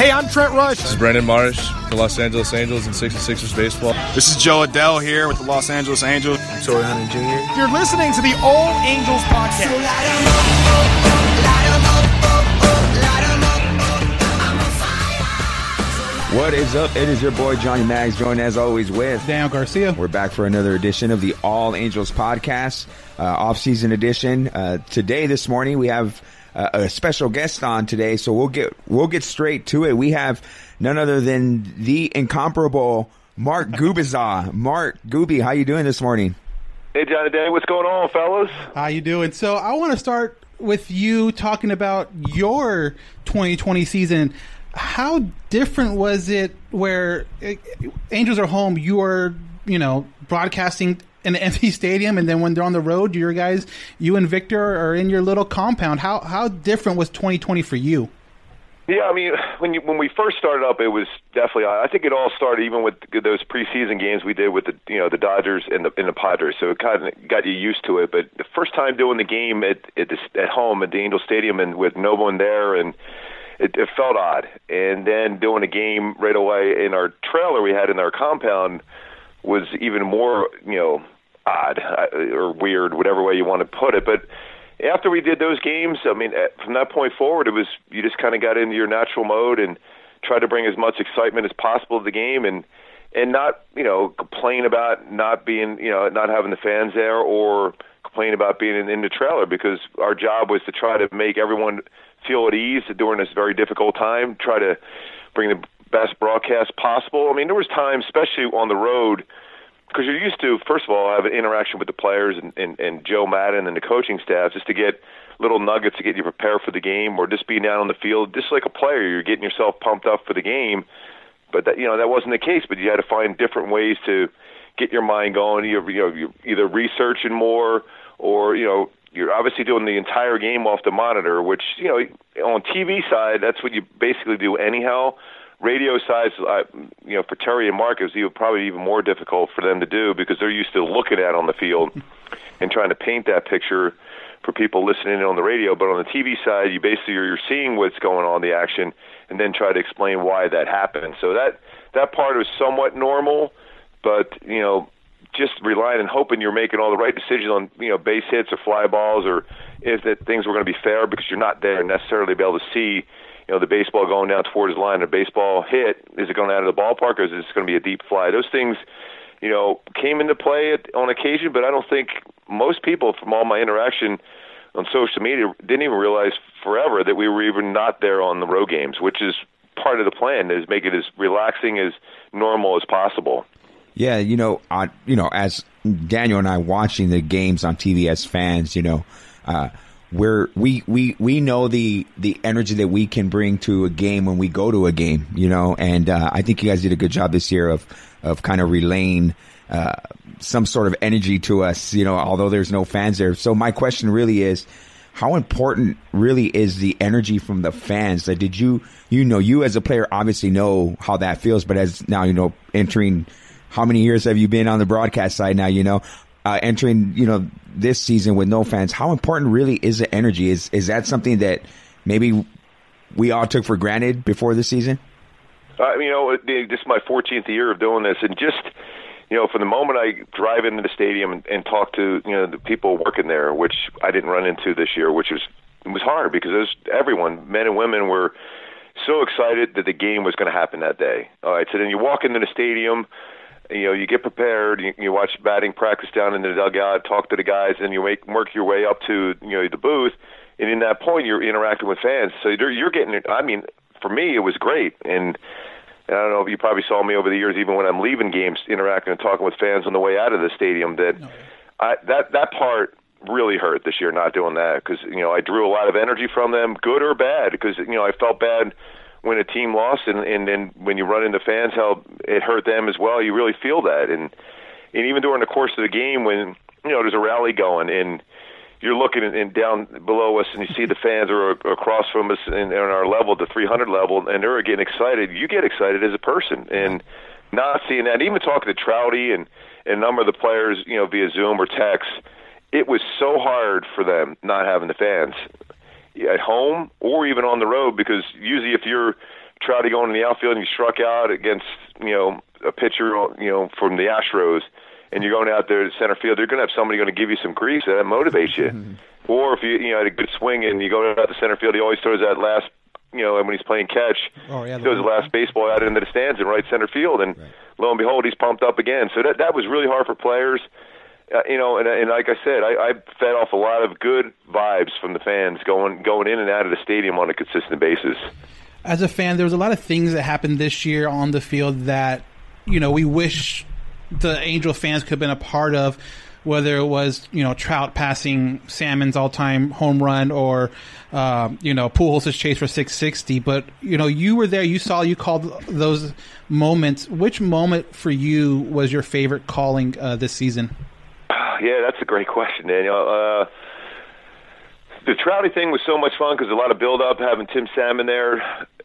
Hey, I'm Trent Rush. This is Brandon Marsh, the Los Angeles Angels and 66ers baseball. This is Jo Adell here with the Los Angeles Angels. I'm Torii Hunter Jr. You're listening to the All Angels podcast. What is up? It is your boy Johnny Mags, joined as always with Daniel Garcia. We're back for another edition of the All Angels podcast, uh, off-season edition. Uh, today, this morning, we have uh, a special guest on today, so we'll get we'll get straight to it. We have none other than the incomparable Mark Gubicza. Mark Gooby, how you doing this morning? Hey, Johnny Day, what's going on, fellas? How you doing? So I want to start with you talking about your 2020 season. How different was it where eh, Angels are home, you are, you know, broadcasting in an empty stadium, and then when they're on the road, your guys, you and Victor are in your little compound. How how different was 2020 for you? Yeah, I mean, when you when we first started up, it was definitely. I think it all started even with those preseason games we did with the you know the Dodgers and the and the Padres. So it kind of got you used to it. But the first time doing the game at at, at home at the Angel Stadium and with no one there and it, it felt odd. And then doing a game right away in our trailer we had in our compound was even more, you know, odd uh, or weird, whatever way you want to put it. But after we did those games, I mean, from that point forward, it was you just kind of got into your natural mode and tried to bring as much excitement as possible to the game and and not you know complain about not being you know not having the fans there or complain about being in, in the trailer because our job was to try to make everyone feel at ease during this very difficult time. Try to bring the best broadcast possible. I mean, there was times, especially on the road, because you're used to, first of all, have an interaction with the players and, and, and Joe Maddon and the coaching staff just to get little nuggets to get you prepared for the game or just being down on the field, just like a player, you're getting yourself pumped up for the game. But that you know that wasn't the case. But you had to find different ways to get your mind going. You you know you're either researching more or you know you're obviously doing the entire game off the monitor, which you know on TV side that's what you basically do anyhow radio size, uh, you know, for Terry and Mark, it was even, probably even more difficult for them to do because they're used to looking at on the field and trying to paint that picture for people listening in on the radio. But on the TV side, you basically you're seeing what's going on, the action, and then try to explain why that happened. So that that part was somewhat normal, but you know, just relying and hoping you're making all the right decisions on you know base hits or fly balls or if that things were going to be fair because you're not there necessarily to be able to see you know, the baseball going down towards his line, a baseball hit, is it going out of the ballpark or is it going to be a deep fly? Those things, you know, came into play at, on occasion, but I don't think most people from all my interaction on social media didn't even realize forever that we were even not there on the road games, which is part of the plan is make it as relaxing as normal as possible. Yeah, you know, on you know, as Daniel and I watching the games on TV as fans, you know, uh, we're we we we know the the energy that we can bring to a game when we go to a game, you know, and uh, I think you guys did a good job this year of of kind of relaying uh, some sort of energy to us, you know, although there's no fans there. So my question really is, how important really is the energy from the fans? Like, did you you know you as a player obviously know how that feels, but as now you know entering. How many years have you been on the broadcast side now? You know, uh, entering, you know, this season with no fans, how important really is the energy? Is is that something that maybe we all took for granted before the season? Uh, you know, this is my 14th year of doing this, and just you know, from the moment I drive into the stadium and, and talk to you know the people working there, which I didn't run into this year, which was it was hard because there's everyone, men and women, were so excited that the game was going to happen that day. All right, so then you walk into the stadium you know, you get prepared. You, you watch batting practice down in the dugout, talk to the guys, and you make work your way up to you know the booth. And in that point, you're interacting with fans. So you're, you're getting. I mean, for me, it was great. And I don't know if you probably saw me over the years, even when I'm leaving games, interacting and talking with fans on the way out of the stadium. That I, that that part really hurt this year, not doing that because you know I drew a lot of energy from them, good or bad. Because you know I felt bad when a team lost, and and then when you run into fans, how it hurt them as well. You really feel that, and and even during the course of the game, when you know there's a rally going and you're looking and, and down below us, and you see the fans are across from us and, and our level, the 300 level, and they're getting excited. You get excited as a person, and not seeing that. Even talking to Trouty and, and a number of the players, you know, via Zoom or text, it was so hard for them not having the fans at home or even on the road because usually if you're Trouty going in the outfield and you struck out against you know a pitcher you know from the Astros and you're going out there to center field, they're going to have somebody going to give you some grease and that motivates you. or if you you know had a good swing and you go out to center field, he always throws that last you know, and when he's playing catch, Oh, yeah, he throws the last baseball out into the stands in right center field, and lo and behold, he's pumped up again. So that that was really hard for players. Uh, you know, and, and like I said, I, I fed off a lot of good vibes from the fans going going in and out of the stadium on a consistent basis. as a fan, there was a lot of things that happened this year on the field that you know we wish the Angel fans could have been a part of. Whether it was you know Trout passing Salmon's all-time home run or uh, you know Pujols' chase for 660, but you know you were there, you saw, you called those moments. Which moment for you was your favorite calling uh, this season? Yeah, that's a great question, Daniel. Uh, the Trouty thing was so much fun because a lot of build up, having Tim Salmon there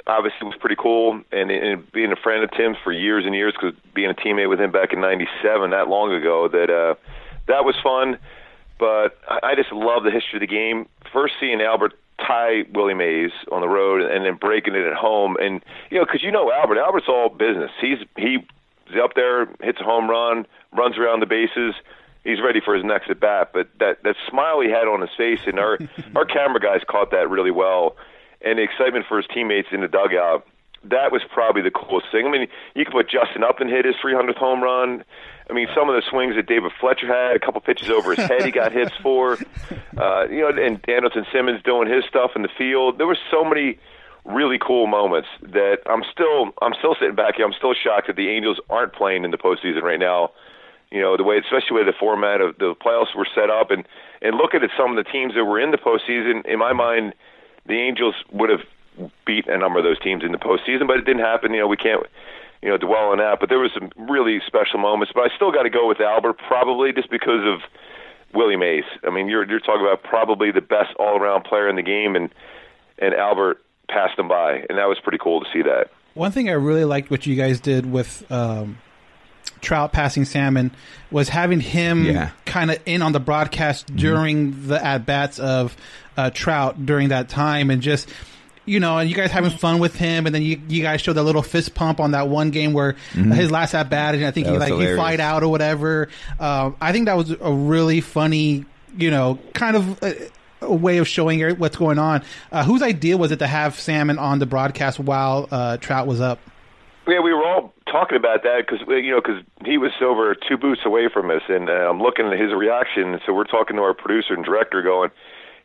obviously was pretty cool, and, and being a friend of Tim's for years and years because being a teammate with him back in '97, that long ago, that uh, that was fun. But I, I just love the history of the game. First, seeing Albert tie Willie Mays on the road, and then breaking it at home, and you know, because you know Albert, Albert's all business. He's he's up there, hits a home run, runs around the bases he's ready for his next at bat. But that that smile he had on his face, and our our camera guys caught that really well, and the excitement for his teammates in the dugout. That was probably the coolest thing. I mean, you could put Justin Upton hit his 300th home run. I mean, some of the swings that David Fletcher had, a couple pitches over his head, he got hits for. Uh, you know, and Andrelton Simmons doing his stuff in the field. There were so many really cool moments that I'm still I'm still sitting back here. I'm still shocked that the Angels aren't playing in the postseason right now you know the way, especially way the format of the playoffs were set up, and and looking at some of the teams that were in the postseason. In my mind, the Angels would have beat a number of those teams in the postseason, but it didn't happen. You know, we can't you know dwell on that. But there was some really special moments. But I still got to go with Albert, probably just because of Willie Mays. I mean, you're you're talking about probably the best all around player in the game, and and Albert passed him by, and that was pretty cool to see that. One thing I really liked what you guys did with um, Trout passing Salmon was having him Yeah. kind of in on the broadcast during the at bats of uh, Trout during that time, and just you know, and you guys having fun with him, and then you you guys showed that little fist pump on that one game where his last at bat, and I think That he like he hilarious. fight out or whatever. Um, I think that was a really funny, you know, kind of. A, a way of showing what's going on. Uh, whose idea was it to have Salmon on the broadcast while uh, Trout was up? Yeah, we were all talking about that because you know because he was over two booths away from us, and uh, I'm looking at his reaction. So we're talking to our producer and director, going,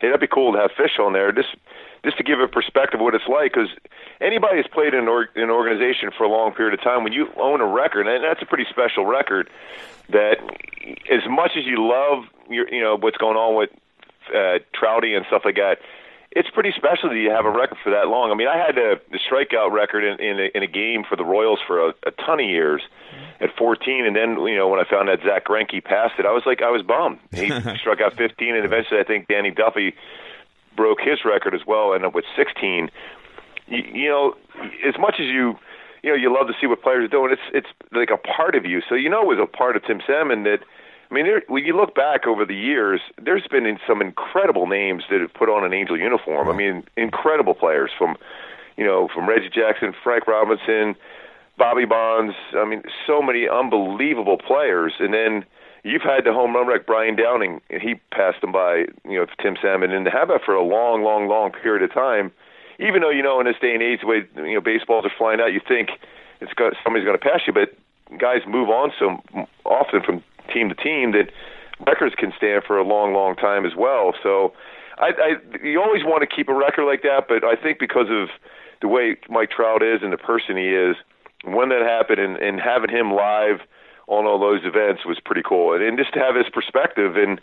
"Hey, that'd be cool to have Fish on there, just just to give a perspective of what it's like." Because anybody who's played in an, or- an organization for a long period of time, when you own a record, and that's a pretty special record, that as much as you love your, you know what's going on with uh, Trouty and stuff like that, it's pretty special that you have a record for that long. I mean, I had a, the strikeout record in in a, in a game for the Royals for a, a ton of years mm-hmm. at 14, and then you know when I found that Zack Greinke passed it, I was like I was bummed. He struck out 15, and eventually I think Danny Duffy broke his record as well, ended up with 16. You, you know, as much as you you know you love to see what players are doing, it's it's like a part of you. So you know, it was a part of Tim Salmon that. I mean, there, when you look back over the years, there's been some incredible names that have put on an Angel uniform. I mean, incredible players from, you know, from Reggie Jackson, Frank Robinson, Bobby Bonds. I mean, so many unbelievable players. And then you've had the home run wreck Brian Downing, and he passed them by, you know, Tim Salmon, and to have that for a long, long, long period of time. Even though you know in this day and age, the way you know baseballs are flying out, you think it's got, somebody's going to pass you, but guys move on so often from team to team that records can stand for a long, long time as well. So, I, I you always want to keep a record like that, but I think because of the way Mike Trout is and the person he is, when that happened and, and having him live on all those events was pretty cool, and, and just to have his perspective and.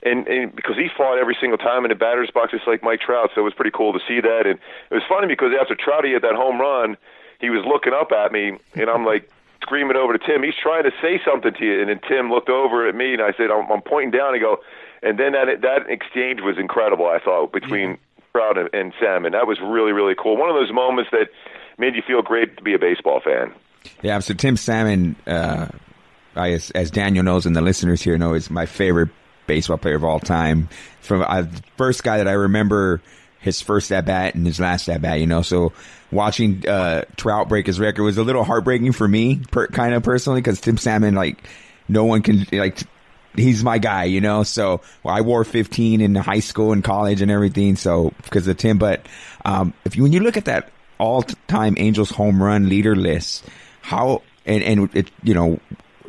And, and because he fought every single time in the batter's box, just like Mike Trout, so it was pretty cool to see that. And it was funny because after Trouty hit that home run, he was looking up at me, and I'm like screaming over to Tim. He's trying to say something to you, and then Tim looked over at me, and I said, "I'm, I'm pointing down." And go, and then that that exchange was incredible. I thought between Trout and, and Salmon, that was really really cool. One of those moments that made you feel great to be a baseball fan. Yeah, so Tim Salmon, uh, I, as, as Daniel knows and the listeners here know, is my favorite baseball player of all time. From uh, the first guy that I remember his first at bat and his last at bat, you know. So watching uh, Trout break his record was a little heartbreaking for me, per, kind of personally, because Tim Salmon, like, no one can like. He's my guy, you know. So well, I wore 15 in high school and college and everything. So because of Tim, but um, if you, when you look at that all-time Angels home run leader list, how and and it you know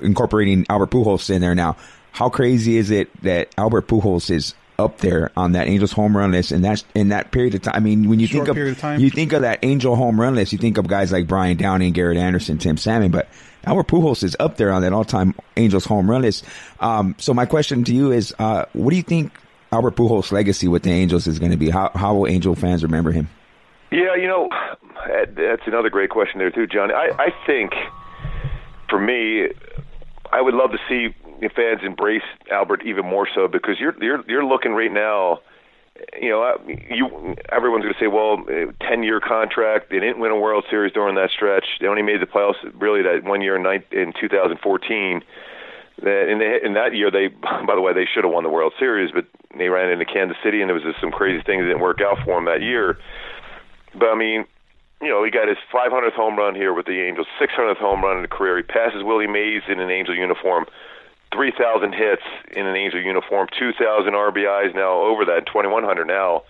incorporating Albert Pujols in there now. How crazy is it that Albert Pujols is up there on that Angels home run list and that's in that period of time? I mean, when you Short think of, of time. you think of that Angel home run list, you think of guys like Brian Downing, Garrett Anderson, Tim Salmon, but Albert Pujols is up there on that all-time Angels home run list. Um, so my question to you is, uh, what do you think Albert Pujols' legacy with the Angels is going to be? How how will Angel fans remember him? Yeah, you know, that's another great question there too, John. I, I think for me, I would love to see fans embrace Albert even more so because you're you're you're looking right now. You know, you everyone's going to say, well, uh, ten year contract. They didn't win a World Series during that stretch. They only made the playoffs really that one year in, 2014. That in, the, in that year, they by the way they should have won the World Series, but they ran into Kansas City, and there was just some crazy things that didn't work out for them that year. But I mean, you know, he got his 500th home run here with the Angels, 600th home run in a career. He passes Willie Mays in an Angel uniform, 3,000 hits in an Angel uniform, 2,000 RBIs now over that, 2,100 now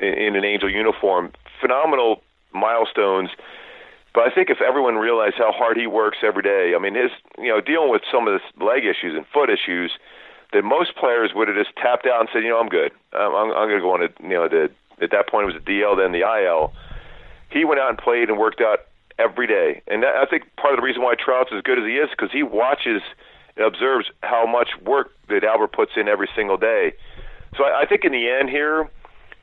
in, an Angel uniform. Phenomenal milestones. But I think if everyone realized how hard he works every day, I mean, his, you know, dealing with some of his leg issues and foot issues, that most players would have just tapped out and said, you know, I'm good. I'm, I'm, I'm going to go on to, you know, the, at that point it was the DL, then the IL he went out and played and worked out every day. And that, I think part of the reason why Trout's as good as he is because he watches observes how much work that Albert puts in every single day. So I, I think in the end here,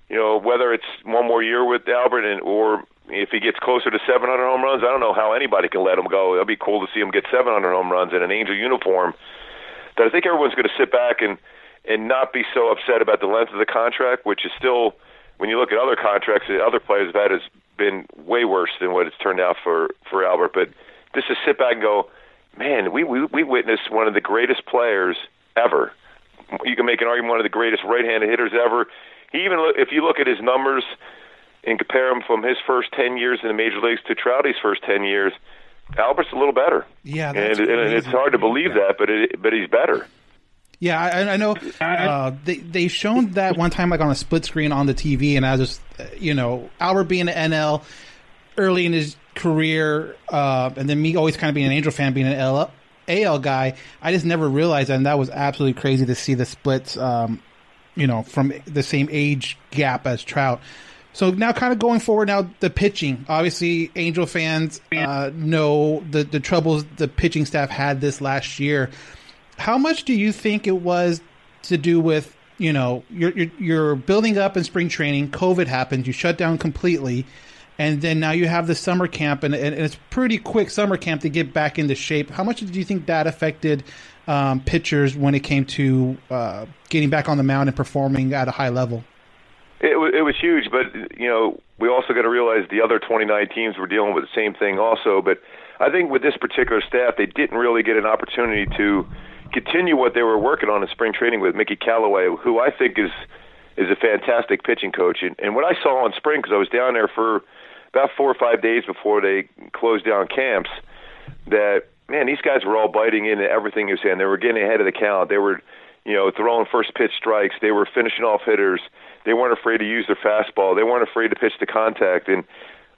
you know, whether it's one more year with Albert and or if he gets closer to 700 home runs, I don't know how anybody can let him go. It'll be cool to see him get 700 home runs in an Angel uniform. But I think everyone's going to sit back and and not be so upset about the length of the contract, which is still, when you look at other contracts that other players have had, has been way worse than what it's turned out for for Albert. But just to sit back and go, man, we we we witnessed one of the greatest players ever. You can make an argument one of the greatest right-handed hitters ever. He even look, if you look at his numbers and compare him from his first ten years in the major leagues to Trouty's first ten years, Albert's a little better. Yeah, and, that's and it's hard to believe that, but it, but he's better. Yeah, I, I know. Uh, they they shown that one time like on a split screen on the TV, and I was just, uh, you know, Albert being an NL early in his career, uh, and then me always kind of being an Angel fan, being an AL guy. I just never realized that, and that was absolutely crazy to see the splits. Um, you know, from the same age gap as Trout. So now, kind of going forward, now the pitching. Obviously, Angel fans uh, know the the troubles the pitching staff had this last year. How much do you think it was to do with you know you're you're, you're building up in spring training? COVID happened, you shut down completely, and then now you have the summer camp, and, and it's pretty quick summer camp to get back into shape. How much do you think that affected um, pitchers when it came to uh, getting back on the mound and performing at a high level? It was, it was huge, but you know we also got to realize the other 29 teams were dealing with the same thing also. But I think with this particular staff, they didn't really get an opportunity to continue what they were working on in spring training with Mickey Callaway, who I think is is a fantastic pitching coach. And, and what I saw in spring, because I was down there for about four or five days before they closed down camps, that man, these guys were all biting into everything he was saying. They were getting ahead of the count. They were, you know, throwing first pitch strikes. They were finishing off hitters. They weren't afraid to use their fastball. They weren't afraid to pitch to contact. And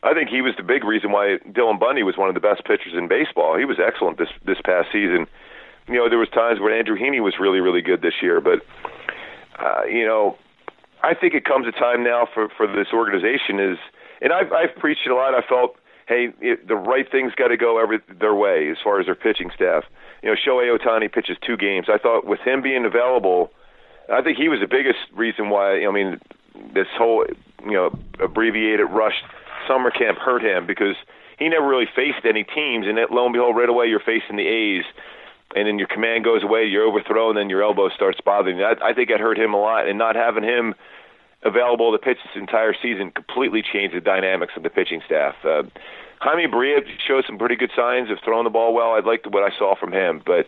I think he was the big reason why Dylan Bundy was one of the best pitchers in baseball. He was excellent this this past season. You know, there was times when Andrew Heaney was really really good this year, but uh, you know, I think it comes a time now for for this organization is, and I've I've preached it a lot. I felt, hey, it, the right things got to go every their way as far as their pitching staff. You know, Shohei Ohtani pitches two games. I thought with him being available, I think he was the biggest reason why. I mean, this whole you know abbreviated rush summer camp hurt him because he never really faced any teams, and it, lo and behold, right away you're facing the A's, and then your command goes away, you're overthrown, and then your elbow starts bothering you. I, I think it hurt him a lot, and not having him available to pitch this entire season completely changed the dynamics of the pitching staff. Uh, Jaime Barria showed some pretty good signs of throwing the ball well. I liked what I saw from him, but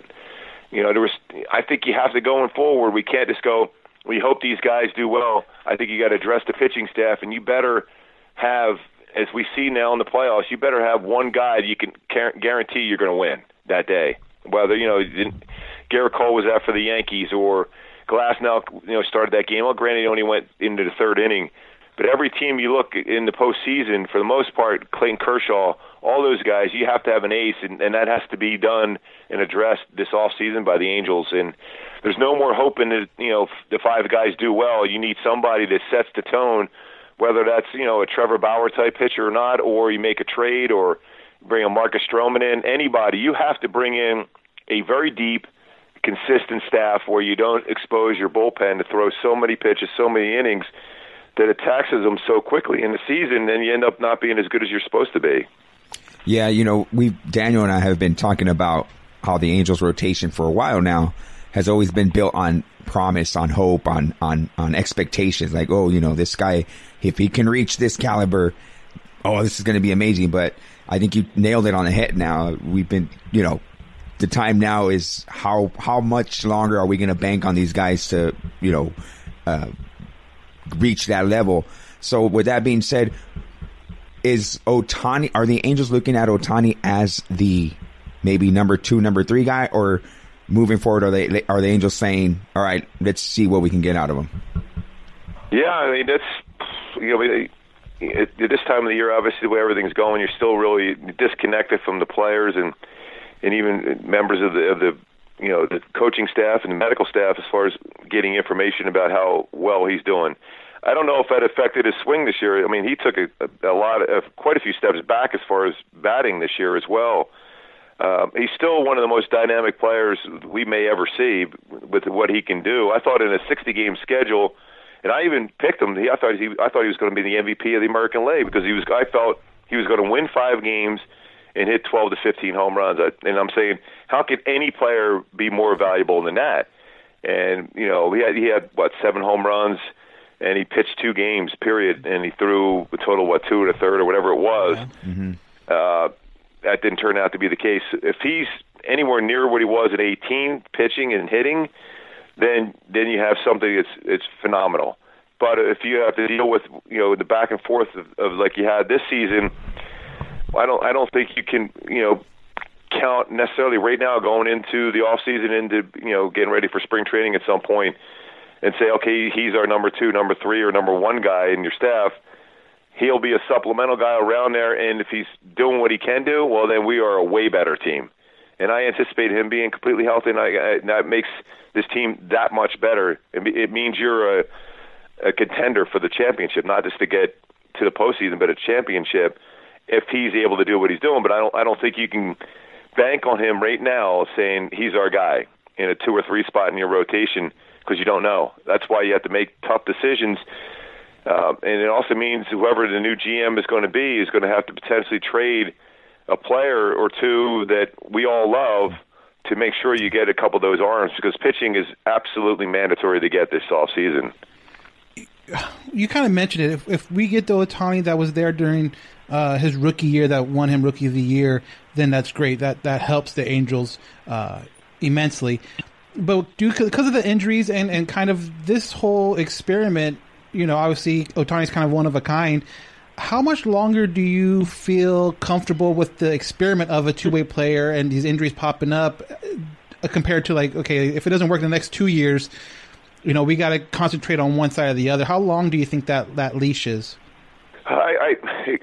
you know there was. I think you have to going forward. We can't just go. We hope these guys do well. I think you got to address the pitching staff, and you better have, as we see now in the playoffs, you better have one guy that you can guarantee you're going to win that day. Whether you know Gerrit Cole was out for the Yankees or Glasnow you know started that game. Well, granted, he only went into the third inning, but every team you look in the postseason, for the most part, Clayton Kershaw, all those guys, you have to have an ace, and, and that has to be done and addressed this off season by the Angels. And there's no more hoping that you know the five guys do well. You need somebody that sets the tone, whether that's you know a Trevor Bauer type pitcher or not, or you make a trade or bring a Marcus Stroman in. Anybody, you have to bring in a very deep consistent staff where you don't expose your bullpen to throw so many pitches, so many innings that it taxes them so quickly in the season, then you end up not being as good as you're supposed to be. Yeah, you know, we Daniel and I have been talking about how the Angels rotation for a while now has always been built on promise, on hope, on on on expectations. Like, oh, you know, this guy, if he can reach this caliber, oh, this is going to be amazing. But I think you nailed it on the head. Now we've been, you know, the time now is how how much longer are we going to bank on these guys to you know uh, reach that level? So with that being said, is Ohtani? Are the Angels looking at Ohtani as the maybe number two, number three guy, or moving forward? Are they are the Angels saying, all right, let's see what we can get out of him? Yeah, I mean that's you know. At this time of the year, obviously, the way everything's going, you're still really disconnected from the players and and even members of the of the you know the coaching staff and the medical staff as far as getting information about how well he's doing. I don't know if that affected his swing this year. I mean, he took a, a, lot of quite a few steps back as far as batting this year as well. Um, he's still one of the most dynamic players we may ever see with what he can do. I thought in a 60 game schedule, and I even picked him. He, I thought he, I thought he was going to be the MVP of the American League because he was. I felt he was going to win five games and hit 12 to 15 home runs. And I'm saying, how could any player be more valuable than that? And you know, he had he had what seven home runs, and he pitched two games, period, and he threw a total what two and a third or whatever it was. Mm-hmm. Uh, that didn't turn out to be the case. If he's anywhere near what he was at 18, pitching and hitting, then then you have something that's it's phenomenal. But if you have to deal with you know the back and forth of, of like you had this season, I don't I don't think you can you know count necessarily right now going into the off season into you know getting ready for spring training at some point and say okay he's our number two number three or number one guy in your staff. He'll be a supplemental guy around there and if he's doing what he can do well then we are a way better team. And I anticipate him being completely healthy and, I, and that makes this team that much better. It, it means you're a a contender for the championship not just to get to the postseason but a championship if he's able to do what he's doing. But I don't I don't think you can bank on him right now saying he's our guy in a two or three spot in your rotation because you don't know. That's why you have to make tough decisions. Uh, and it also means whoever the new GM is going to be is going to have to potentially trade a player or two that we all love to make sure you get a couple of those arms because pitching is absolutely mandatory to get this off season. You kind of mentioned it. If, if we get the Ohtani that was there during uh, his rookie year that won him rookie of the year, then that's great. That that helps the Angels uh, immensely. But due because of the injuries and and kind of this whole experiment, you know, obviously Ohtani's kind of one of a kind. How much longer do you feel comfortable with the experiment of a two way player and these injuries popping up, uh, compared to like, okay, if it doesn't work in the next two years, you know, we got to concentrate on one side or the other. How long do you think that that leash is? I,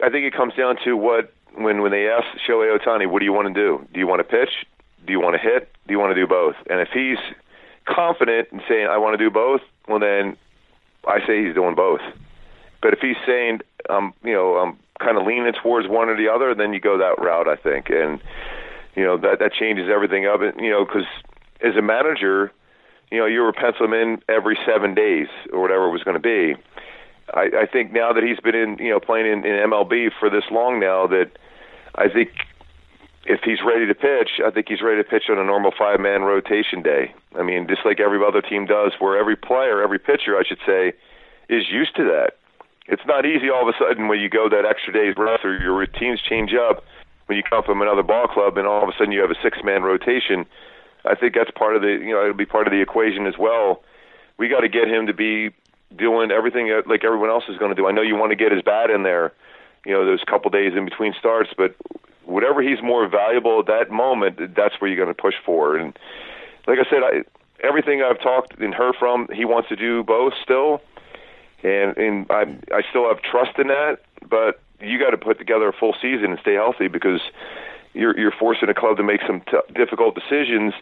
I think it comes down to what when when they ask Shohei Ohtani, what do you want to do? Do you want to pitch? Do you want to hit? Do you want to do both? And if he's confident in saying I want to do both, well then I say he's doing both. But if he's saying um you know I'm kind of leaning towards one or the other, then you go that route. I think, and you know that that changes everything up. And you know because as a manager, you know you were penciling in every seven days or whatever it was going to be. I, I think now that he's been in, you know, playing in, in MLB for this long now, that I think if he's ready to pitch, I think he's ready to pitch on a normal five man rotation day. I mean, just like every other team does, where every player, every pitcher, I should say, is used to that. It's not easy all of a sudden when you go that extra day's rest or your routines change up when you come from another ball club and all of a sudden you have a six man rotation. I think that's part of the, you know, it'll be part of the equation as well. We got to get him to be doing everything uh, like everyone else is going to do. I know you want to get his bat in there, you know, those couple days in between starts, but whatever he's more valuable at that moment, that's where you're going to push for. And like I said, I, everything I've talked and heard from, he wants to do both still, and and I I still have trust in that. But you got to put together a full season and stay healthy because you're you're forcing a club to make some t- difficult decisions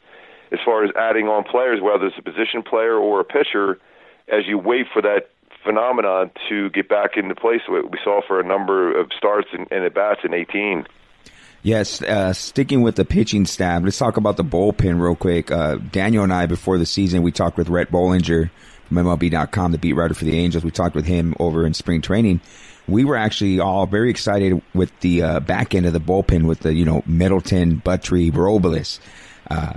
as far as adding on players, whether it's a position player or a pitcher, as you wait for that phenomenon to get back into place. We saw for a number of starts and, and at bats in 18. Yes, uh, sticking with the pitching staff, let's talk about the bullpen real quick. Uh, Daniel and I, before the season, we talked with Rhett Bollinger from MLB.com, the beat writer for the Angels. We talked with him over in spring training. We were actually all very excited with the uh, back end of the bullpen with the, you know, Middleton, Buttrey, Robles. Uh,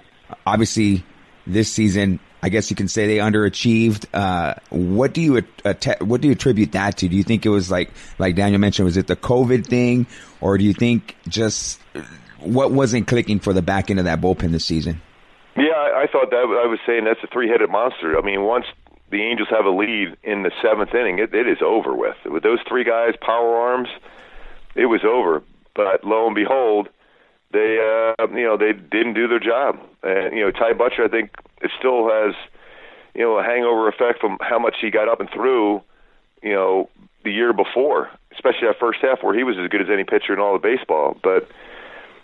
obviously, this season, I guess you can say they underachieved. Uh, what do you att- what do you attribute that to? Do you think it was like like Daniel mentioned, was it the COVID thing, or do you think just what wasn't clicking for the back end of that bullpen this season? Yeah, I, I thought that I was saying that's a three-headed monster. I mean, once the Angels have a lead in the seventh inning, it, it is over with. With those three guys, power arms, it was over. But lo and behold, they uh, you know they didn't do their job. And you know Ty Buttrey, I think, it still has you know a hangover effect from how much he got up and threw, you know, the year before, especially that first half where he was as good as any pitcher in all of baseball. But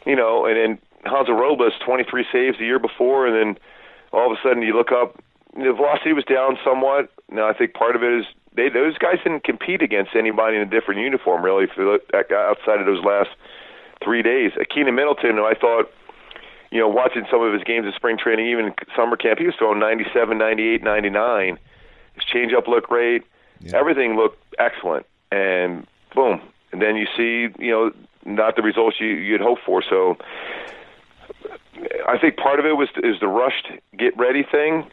you know, and then Hansel Robles, 23 saves the year before, and then all of a sudden you look up, the velocity was down somewhat. Now I think part of it is they those guys didn't compete against anybody in a different uniform really for the, outside of those last three days. Keynan Middleton, who I thought, you know, watching some of his games in spring training, even summer camp, he was throwing 97, 98, 99. His changeup looked great. Yeah. Everything looked excellent. And boom. And then you see, you know, not the results you, you'd hope for. So I think part of it was is the rushed get ready thing.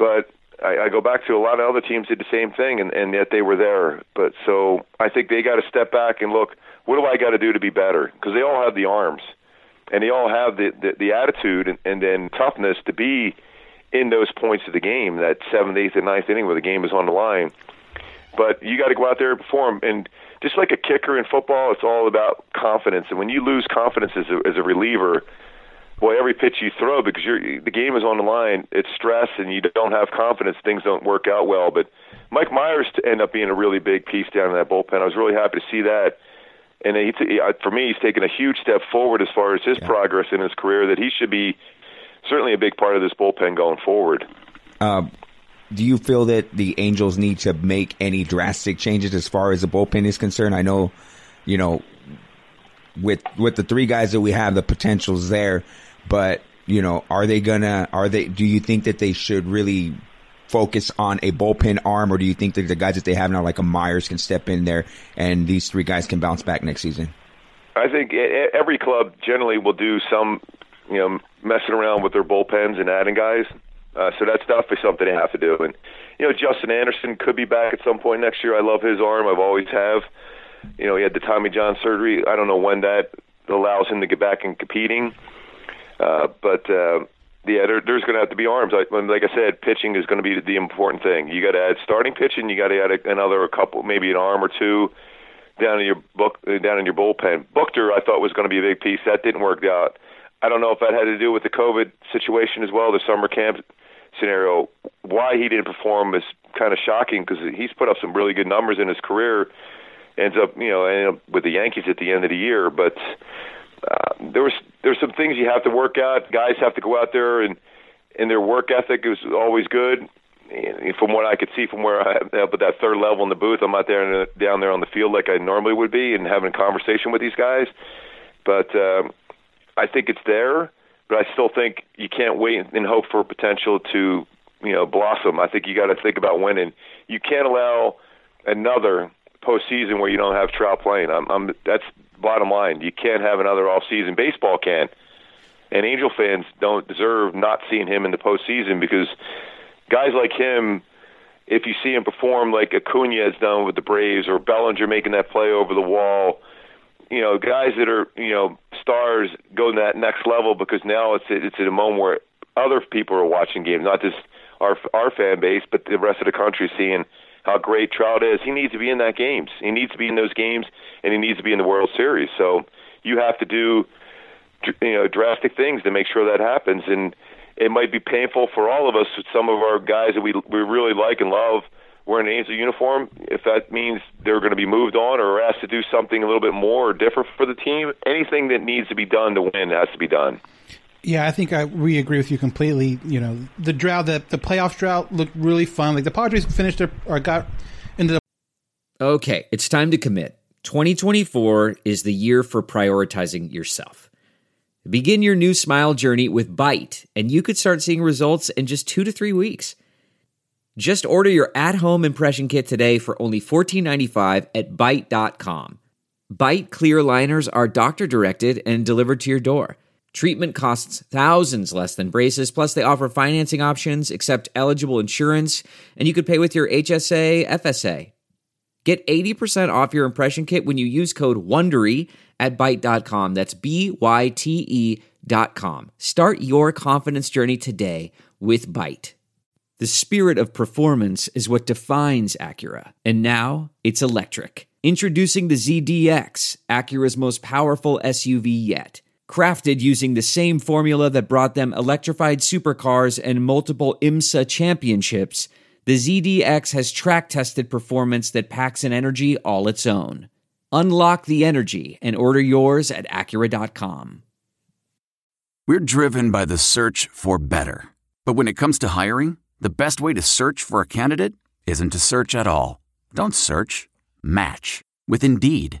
But I, I go back to a lot of other teams did the same thing, and, and yet they were there. But so I think they got to step back and look. What do I got to do to be better? Because they all have the arms, and they all have the the, the attitude and, and then toughness to be in those points of the game, that seventh, eighth, and ninth inning where the game is on the line. But you got to go out there and perform. And just like a kicker in football, it's all about confidence. And when you lose confidence as a, as a reliever, boy, every pitch you throw because you're the game is on the line. It's stress, and you don't have confidence. Things don't work out well. But Mike Mayers to end up being a really big piece down in that bullpen. I was really happy to see that. And he, for me, he's taken a huge step forward as far as his yeah. progress in his career. That he should be certainly a big part of this bullpen going forward. Uh, do you feel that the Angels need to make any drastic changes as far as the bullpen is concerned? I know, you know, with with the three guys that we have, the potential's there, but you know, are they gonna? Are they? Do you think that they should really focus on a bullpen arm, or do you think that the guys that they have now, like a Mayers, can step in there and these three guys can bounce back next season? I think every club generally will do some, you know, messing around with their bullpens and adding guys. Uh, so that's definitely something they have to do. And you know, Justin Anderson could be back at some point next year. I love his arm. I've always have. You know, he had the Tommy John surgery. I don't know when that allows him to get back in competing. Uh, but uh, yeah, there, there's going to have to be arms. Like, like I said, pitching is going to be the important thing. You got to add starting pitching. You got to add a, another a couple, maybe an arm or two down in your book, down in your bullpen. Buchter, I thought was going to be a big piece. That didn't work out. I don't know if that had to do with the COVID situation as well, the summer camp scenario. Why he didn't perform is kind of shocking because he's put up some really good numbers in his career ends up you know ended up with the Yankees at the end of the year. But uh, there was there's some things you have to work out. Guys have to go out there and and their work ethic is always good. And from what I could see from where I am up at that third level in the booth, I'm out there down there on the field like I normally would be and having a conversation with these guys. But um, I think it's there. But I still think you can't wait and hope for potential to you know blossom. I think you got to think about winning. You can't allow another postseason where you don't have Trout playing. I'm, I'm that's bottom line. You can't have another off season. Baseball can, and Angel fans don't deserve not seeing him in the postseason because guys like him, if you see him perform like Acuna has done with the Braves or Bellinger making that play over the wall, you know, guys that are you know stars go to that next level because now it's it's at a moment where other people are watching games, not just our our fan base, but the rest of the country seeing how great Trout is. He needs to be in that games. He needs to be in those games, and he needs to be in the World Series. So you have to do you know drastic things to make sure that happens, and it might be painful for all of us. With some of our guys that we we really like and love wearing an Angel uniform. If that means they're going to be moved on or asked to do something a little bit more or different for the team, anything that needs to be done to win has to be done. Yeah, I think I, we agree with you completely. You know, the drought, the, the playoff drought looked really fun. Like the Padres finished their, or got into the. Okay, it's time to commit. 2024 is the year for prioritizing yourself. Begin your new smile journey with Byte, and you could start seeing results in just two to three weeks. Just order your at home impression kit today for only $14.95 at Byte.com. Byte clear liners are doctor directed and delivered to your door. Treatment costs thousands less than braces, plus, they offer financing options, accept eligible insurance, and you could pay with your HSA, FSA. Get 80% off your impression kit when you use code WONDERY at Byte.com. That's B Y T E dot com. Start your confidence journey today with Byte. The spirit of performance is what defines Acura. And now it's electric. Introducing the ZDX, Acura's most powerful SUV yet. Crafted using the same formula that brought them electrified supercars and multiple IMSA championships, the ZDX has track tested performance that packs an energy all its own. Unlock the energy and order yours at Acura.com. We're driven by the search for better. But when it comes to hiring, the best way to search for a candidate isn't to search at all. Don't search, match with Indeed.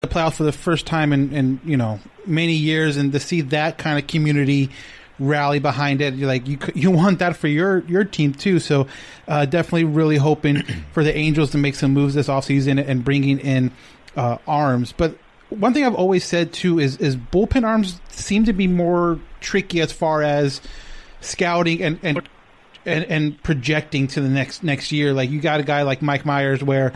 The playoffs for the first time in, in you know many years, and to see that kind of community rally behind it, you're like you you want that for your your team too. So uh, definitely really hoping for the Angels to make some moves this offseason and bringing in uh, arms. But one thing I've always said too is is bullpen arms seem to be more tricky as far as scouting and and and, and projecting to the next next year. Like you got a guy like Mike Mayers where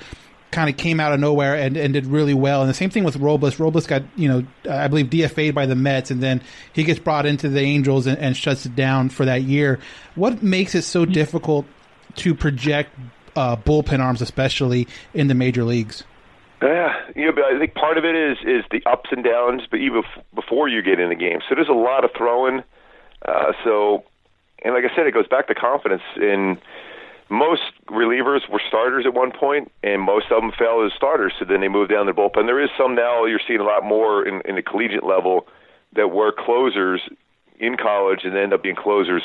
kind of came out of nowhere and, and did really well. And the same thing with Robles. Robles got, you know, I believe DFA'd by the Mets and then he gets brought into the Angels and, and shuts it down for that year. What makes it so difficult to project uh, bullpen arms, especially in the major leagues? Yeah, you know, but I think part of it is is the ups and downs, but even bef- before you get in the game. So there's a lot of throwing. Uh, so, and like I said, it goes back to confidence. In most relievers were starters at one point, and most of them fell as starters. So then they moved down the bullpen. There is some now. You're seeing a lot more in, in the collegiate level that were closers in college and end up being closers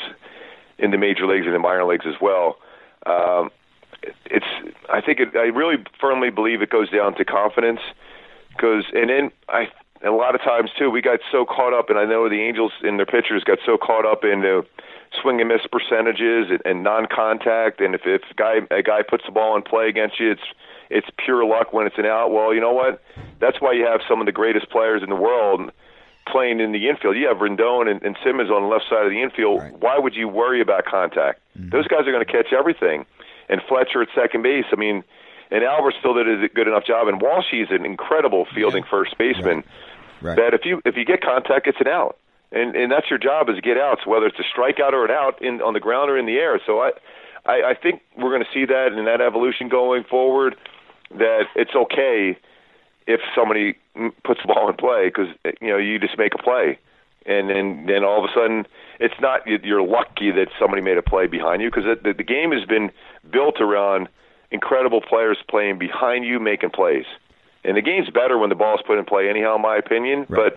in the major leagues and the minor leagues as well. Um, it's I think it, I really firmly believe it goes down to confidence because and then I a lot of times too we got so caught up and I know the Angels and their pitchers got so caught up in the swing and miss percentages and, and non-contact and if if a guy a guy puts the ball in play against you it's it's pure luck when it's an out well you know what that's why you have some of the greatest players in the world playing in the infield. You have Rendon and, and Simmons on the left side of the infield. Why would you worry about contact? Mm-hmm. Those guys are going to catch everything. And Fletcher at second base. I mean, and Albert still did a good enough job. And Walshy's an incredible fielding first baseman. Right. That if you if you get contact, it's an out. And and that's your job is to get outs, whether it's a strikeout or an out in on the ground or in the air. So I I, I think we're going to see that and that evolution going forward. That it's okay if somebody puts the ball in play because eh, you know you just make a play, and then then all of a sudden it's not you- you're lucky that somebody made a play behind you because the, the game has been built around incredible players playing behind you making plays, and the game's better when the ball's put in play anyhow, in my opinion. But you know,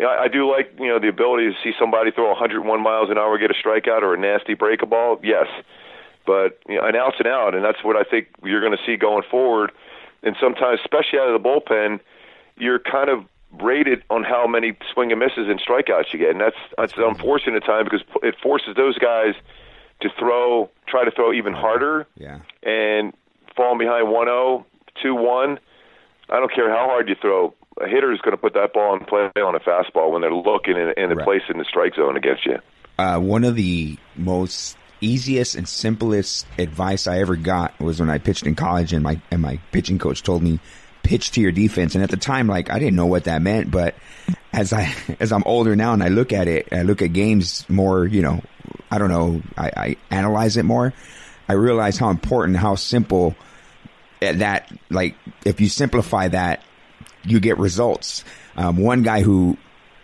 I, I do like you know the ability to see somebody throw 101 miles an hour get a strikeout or a nasty break a ball. Yes, but you know, an out's an out, and that's what I think you're going to see going forward. And sometimes, especially out of the bullpen, you're kind of rated on how many swing and misses and strikeouts you get, and that's that's unfortunate at times because it forces those guys to throw, try to throw even harder, Yeah. and falling behind 1-0, 2-1. I don't care how hard you throw. A hitter is going to put that ball in play on a fastball when they're looking and, and they're placed in the strike zone against you. Uh, one of the most easiest and simplest advice I ever got was when I pitched in college, and my and my pitching coach told me pitch to your defense. And at the time, like I didn't know what that meant, but as I as I'm older now and I look at it, I look at games more. You know, I don't know. I, I analyze it more. I realize how important, how simple eh, that like if you simplify that you get results. Um, one guy who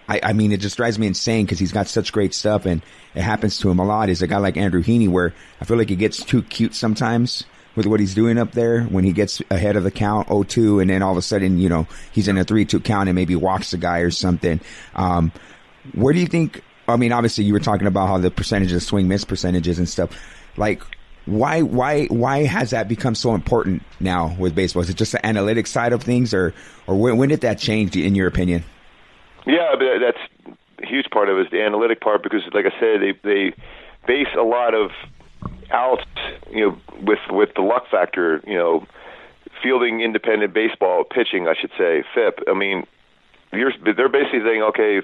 I, I mean it just drives me insane because he's got such great stuff and it happens to him a lot. Is a guy like andrew heaney where i feel like he gets too cute sometimes with what he's doing up there when he gets ahead of the count 0-2 and then all of a sudden you know he's in a 3-2 count and maybe walks the guy or something. Um, where do you think i mean obviously you were talking about how the percentages swing miss percentages and stuff. Like why why why has that become so important now with baseball? Is it just the analytics side of things, or or when, when did that change in your opinion? Yeah, but that's a huge part of it is the analytic part because, like I said, they they base a lot of outs, you know, with with the luck factor, you know, fielding independent baseball, pitching, I should say, FIP. I mean, you're they're basically saying, okay,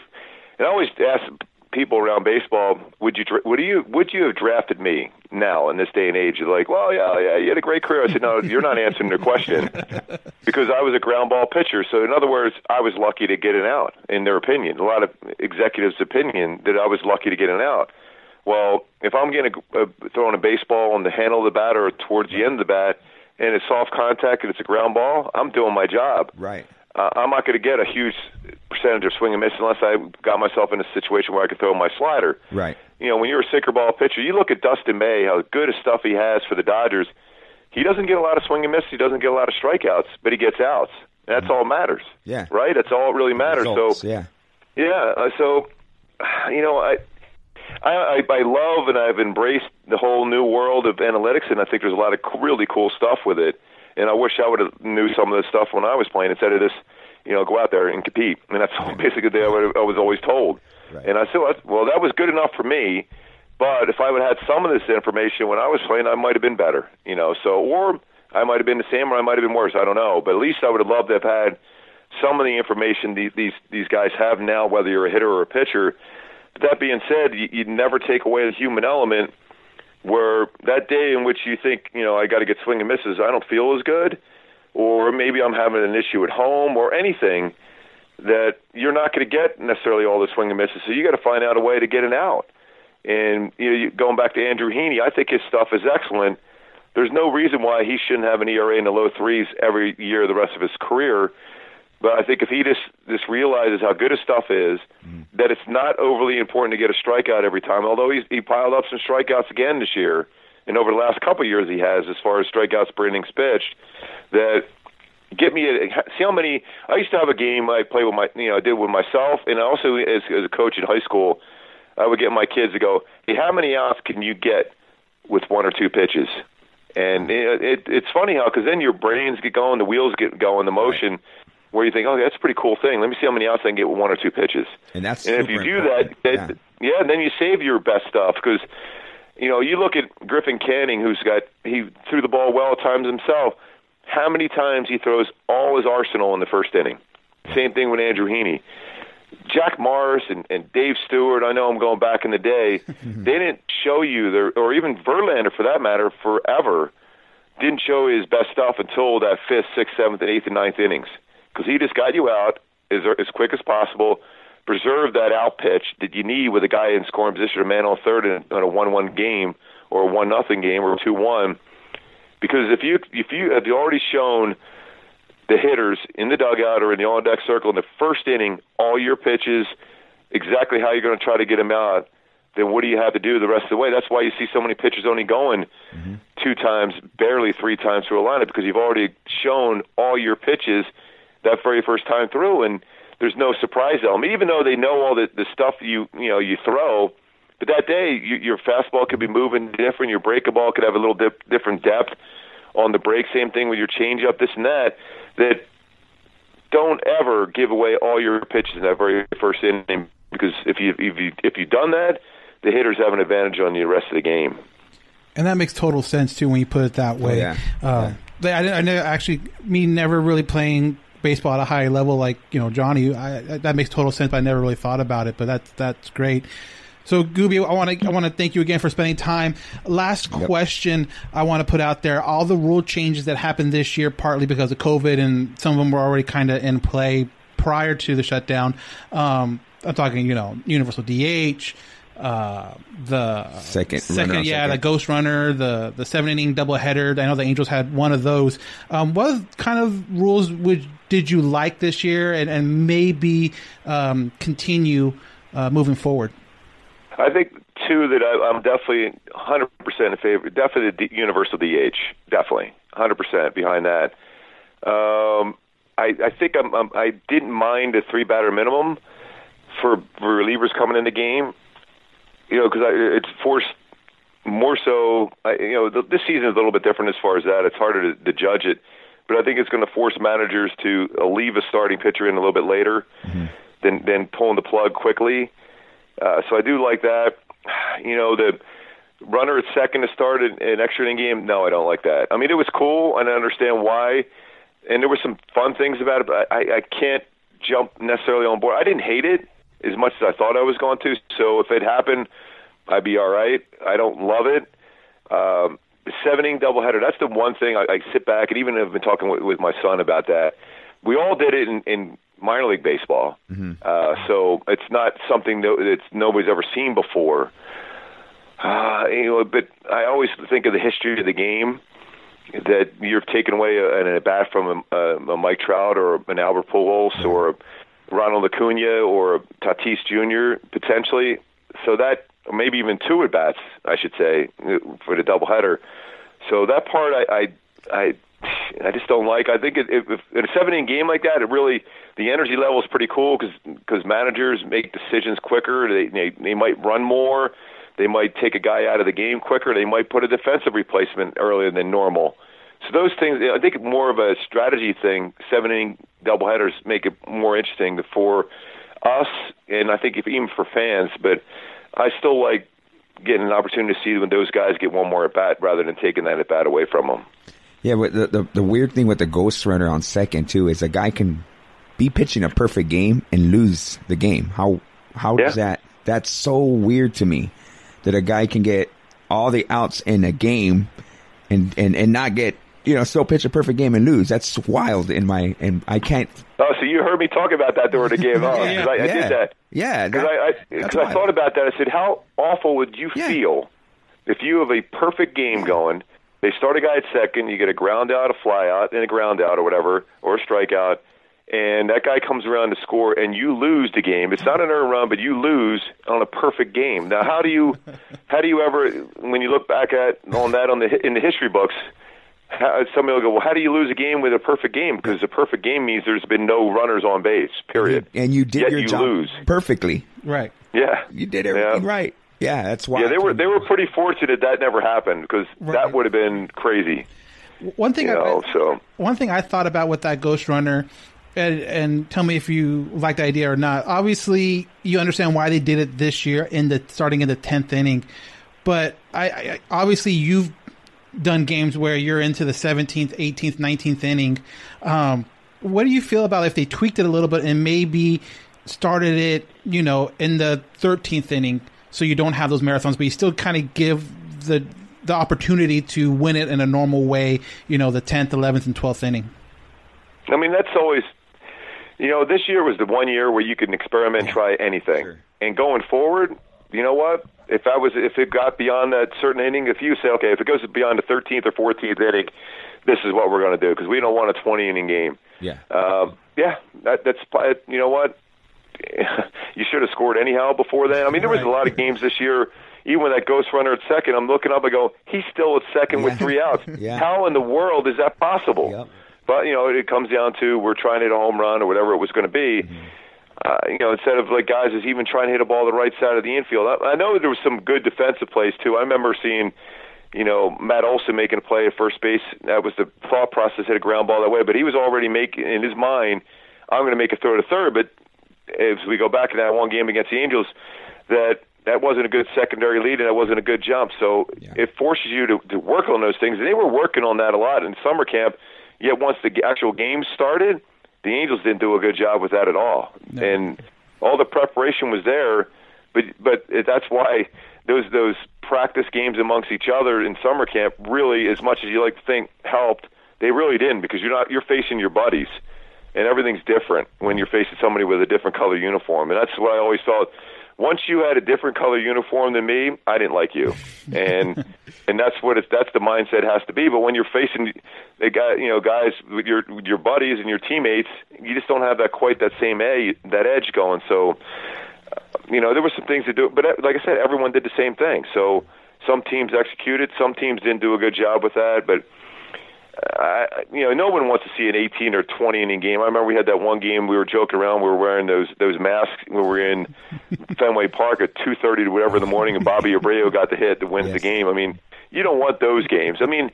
and I always ask people around baseball, would you would you would you have drafted me now in this day and age? They're like, well, yeah, yeah, you had a great career. I said, no, you're not answering the question because I was a ground ball pitcher. So in other words, I was lucky to get an out. In their opinion, a lot of executives' opinion that I was lucky to get an out. Well, if I'm getting a, uh, throwing a baseball on the handle of the bat or towards the end of the bat, and it's soft contact and it's a ground ball, I'm doing my job. Right. Uh, I'm not going to get a huge percentage of swing and miss unless I got myself in a situation where I could throw my slider. Right. You know, when you're a sinker ball pitcher, you look at Dustin May, how good a stuff he has for the Dodgers. He doesn't get a lot of swing and miss. He doesn't get a lot of strikeouts, but he gets outs. That's all matters. Yeah. Right. That's all that really matters. Results, so yeah. yeah. uh, So, you know, I, I, I, I love and I've embraced the whole new world of analytics, and I think there's a lot of really cool stuff with it. And I wish I would have knew some of this stuff when I was playing instead of this, you know, go out there and compete. And that's basically the way I was always told. And I said, well, well, that was good enough for me. But if I would have had some of this information when I was playing, I might have been better, you know. So, or I might have been the same, or I might have been worse. I don't know. But at least I would have loved to have had some of the information these these these guys have now, whether you're a hitter or a pitcher. But that being said, you, you never take away the human element. Where that day in which you think, you know, I got to get swing and misses, I don't feel as good, or maybe I'm having an issue at home, or anything that you're not going to get necessarily all the swing and misses. So you got to find out a way to get it out. And you know, going back to Andrew Heaney, I think his stuff is excellent. There's no reason why he shouldn't have an ERA in the low threes every year the rest of his career. But I think if he just just realizes how good his stuff is, mm. that it's not overly important to get a strikeout every time. Although he's, he piled up some strikeouts again this year, and over the last couple of years he has as far as strikeouts per innings pitched. That get me a, see how many. I used to have a game I play with my you know I did with myself, and also as, as a coach in high school, I would get my kids to go, hey, how many outs can you get with one or two pitches? And it, it, it's funny how because then your brains get going, the wheels get going, the motion. Where you think, oh, that's a pretty cool thing. Let me see how many outs I can get with one or two pitches. And that's and if you do that, important. that yeah. then you save your best stuff because you know you look at Griffin Canning, who's got he threw the ball well at times himself. How many times he throws all his arsenal in the first inning? Same thing with Andrew Heaney. Jack Morris and, and Dave Stewart, I know I'm going back in the day, they didn't show you their, or even Verlander for that matter, forever, didn't show his best stuff until that fifth, sixth, seventh, and eighth and ninth innings. Because he just got you out as, as quick as possible, preserve that out pitch that you need with a guy in scoring position, a man on third in, on a one-one game or a one nothing game or two-one. Because if you if you have already shown the hitters in the dugout or in the on deck circle in the first inning, all your pitches, exactly how you're going to try to get them out, then what do you have to do the rest of the way? That's why you see so many pitchers only going mm-hmm. two times, barely three times through a lineup because you've already shown all your pitches that very first time through, and there's no surprise element. Even though they know all the the stuff you you know you throw, but that day you, your fastball could be moving different, your breakable could have a little dip, different depth on the break. Same thing with your changeup, this and that. That don't ever give away all your pitches in that very first inning because if you if you if you've done that, the hitters have an advantage on the rest of the game. And that makes total sense too when you put it that way. yeah. Uh, they- I, didn't- I never actually me never really playing baseball at a high level like you know Johnny. I, I- that makes total sense. But I never really thought about it, but that's that's great. So Gooby, I want to I want to thank you again for spending time. Last question I want to put out there: all the rule changes that happened this year, partly because of COVID, and some of them were already kind of in play prior to the shutdown. Um, I'm talking, you know, universal DH, uh, the Second second, yeah, second. the ghost runner, the the seven inning doubleheader. I know the Angels had one of those. Um, what kind of rules would did you like this year, and and maybe um, continue uh, moving forward? I think two that I, I'm definitely 100% in favor. Definitely the universal DH. Definitely 100% behind that. Um, I, I think I'm, I'm, I didn't mind a three batter minimum for, for relievers coming in the game. You know, because it's forced more so. I, you know, th this season is a little bit different as far as that. It's harder to, to judge it, but I think it's going to force managers to uh, leave a starting pitcher in a little bit later than than pulling the plug quickly. Uh, so I do like that. You know, the runner at second to start an, an extra inning game. No, I don't like that. I mean, it was cool, and I understand why, and there were some fun things about it. But I, I can't jump necessarily on board. I didn't hate it as much as I thought I was going to. So if it happened, I'd be all right. I don't love it. Um, seven inning doubleheader. That's the one thing I, I sit back and even have been talking with, with my son about that. We all did it in, in minor league baseball, uh, so it's not something that it's nobody's ever seen before. Uh, you know, but I always think of the history of the game, that you're taking away a, an at bat from a, a, a Mike Trout or an Albert Pujols or a Ronald Acuna or Tatis Jr. potentially. So that maybe even two at bats, I should say, for the doubleheader. So that part, I, I, I, I just don't like. I think it, it, if, in a seven inning game like that, it really the energy level is pretty cool because because managers make decisions quicker. They, they they might run more. They might take a guy out of the game quicker. They might put a defensive replacement earlier than normal. So those things, I think, more of a strategy thing. Seven inning doubleheaders make it more interesting for us, and I think if, even for fans. But I still like getting an opportunity to see when those guys get one more at bat rather than taking that at bat away from them. Yeah, but the, the the weird thing with the ghost runner on second too is a guy can be pitching a perfect game and lose the game. How how does that? That's so weird to me that a guy can get all the outs in a game and and and not get you know still pitch a perfect game and lose. That's wild in my and I can't. Oh, so you heard me talk about that during the game, huh? Yeah, I, I yeah. did that. Yeah, because I, I, I thought about that. I said, how awful would you feel if you have a perfect game going? They start a guy at second, you get a ground out, a fly out, and a ground out or whatever, or a strikeout, and that guy comes around to score, and you lose the game. It's not an earned run, but you lose on a perfect game. Now, how do you, how do you ever, when you look back at on that on the in the history books? How, somebody will go, well, how do you lose a game with a perfect game? Because a perfect game means there's been no runners on base. Period. and you did Yet your you job lose. perfectly. Right. Yeah, you did everything right. Yeah, that's why. Yeah, they were they were pretty fortunate that never happened because that would have been crazy. One thing you I- know, so One thing I thought about with that Ghost Runner, and, and tell me if you like the idea or not. Obviously, you understand why they did it this year in the starting in the tenth inning, but I, I obviously you've done games where you're into the seventeenth, eighteenth, nineteenth inning. Um, what do you feel about if they tweaked it a little bit and maybe started it, you know, in the thirteenth inning, so you don't have those marathons, but you still kind of give the the opportunity to win it in a normal way, you know, the 10th, 11th, and 12th inning. I mean that's always, you know, this year was the one year where you can experiment, try anything, and going forward, you know what? If I was, if it got beyond that certain inning, if you say, okay, if it goes beyond the 13th or 14th inning, this is what we're going to do because we don't want a 20 inning game. Yeah. Um, yeah, that, that's you know what you should have scored anyhow before then. I mean, there was a lot of games this year. Even with that ghost runner at second, I'm looking up. I go, he's still at second with three outs. Yeah. How in the world is that possible? But you know, it comes down to we're trying to hit a home run or whatever it was going to be. Uh, you know, instead of like guys is even trying to hit a ball the right side of the infield. I, I know there was some good defensive plays too. I remember seeing, you know, Matt Olson making a play at first base. That was the thought process, hit a ground ball that way. But he was already making in his mind, I'm going to make a throw to third. But as we go back to that one game against the Angels, that that wasn't a good secondary lead and that wasn't a good jump. So it forces you to, to work on those things. And they were working on that a lot in summer camp. Yet once the actual game started, the Angels didn't do a good job with that at all. And all the preparation was there, but but that's why those those practice games amongst each other in summer camp really, as much as you like to think helped, they really didn't because you're not you're facing your buddies and everything's different when you're facing somebody with a different color uniform. And that's what I always thought. Once you had a different color uniform than me, I didn't like you, and and that's what it's that's the mindset has to be. But when you're facing the guy, you know, guys with your with your buddies and your teammates, you just don't have that quite that same a that edge going. So, uh, you know, there were some things to do, but uh, like I said, everyone did the same thing. So some teams executed, some teams didn't do a good job with that, but I, you know, no one wants to see an 18 or 20 inning game. I remember we had that one game we were joking around. We were wearing those those masks when we were in Fenway Park at 2:30 to whatever in the morning, and Bobby Abreu got the hit that wins the game. I mean, you don't want those games. I mean,